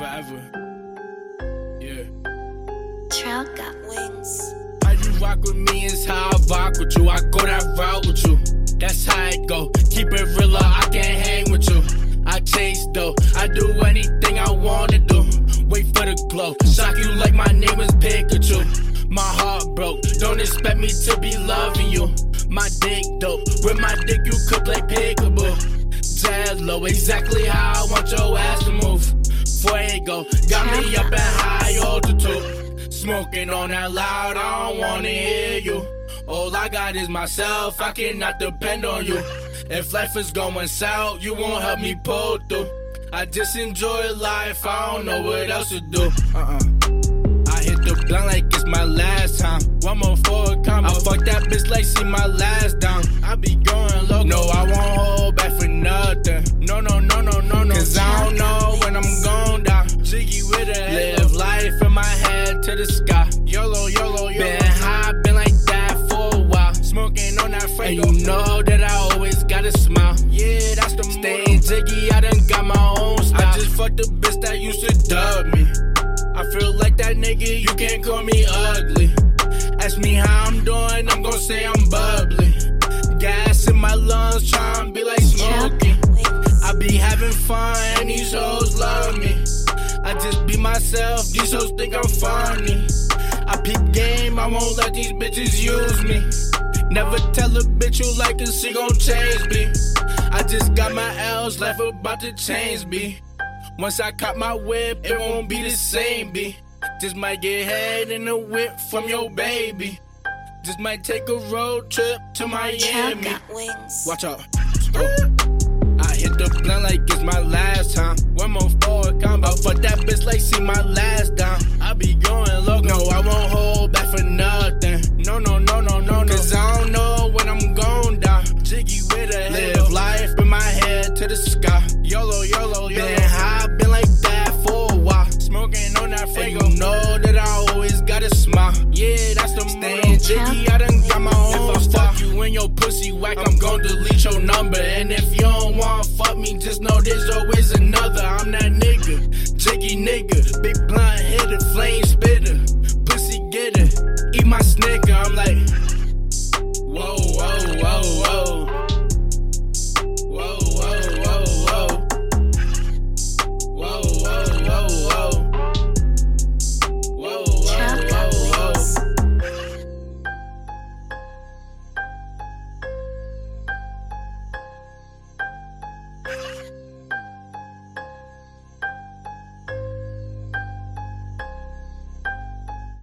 forever. Yeah. Trail got wings. How you rock with me is how I rock with you. I go that route with you. That's how it go. Keep it real, I can't hang with you. I chase though. I do anything I wanna do. Wait for the glow. Shock you like my name is Pikachu. My heart broke. Don't expect me to be loving you. My dick dope. With my dick you could play. Jazz low, exactly how I want your ass to move. Fuego, got me up at high altitude. Smoking on that loud, I don't wanna hear you. All I got is myself, I cannot depend on you. If life is going south, you won't help me pull through. I just enjoy life, I don't know what else to do. Uh-uh. I hit the blunt like it's my last time. One more for combo. I fuck that bitch like she my last down. I be going Live life in my head to the sky. YOLO, YOLO, YOLO. Been high, been like that for a while. Smoking on that Franco. And you know that I always gotta smile. Yeah, that's the Staying jiggy, I done got my own style. I just fucked the bitch that used to dub me. I feel like that nigga, you can't call me ugly. Ask me how I'm doing, I'm gon' say I'm bubbly. Gas in my lungs, tryna be like smoking. I be having fun, and these hoes myself, these hoes think I'm funny. I peep game, I won't let these bitches use me. Never tell a bitch you like her, she gon' change me. I just got my L's, life about to change me. Once I cop my whip, it won't be the same, B. Just might get head in the whip from your baby. Just might take a road trip to Miami. Watch out. Oh. I hit the blunt like it's my last time. Like she my last down. I be going low. No, I won't hold back for nothing. No, no, no, no, no, no. Cause I don't know when I'm going down. Jiggy with a Live life in my head to the sky. YOLO, my snack, I'm like.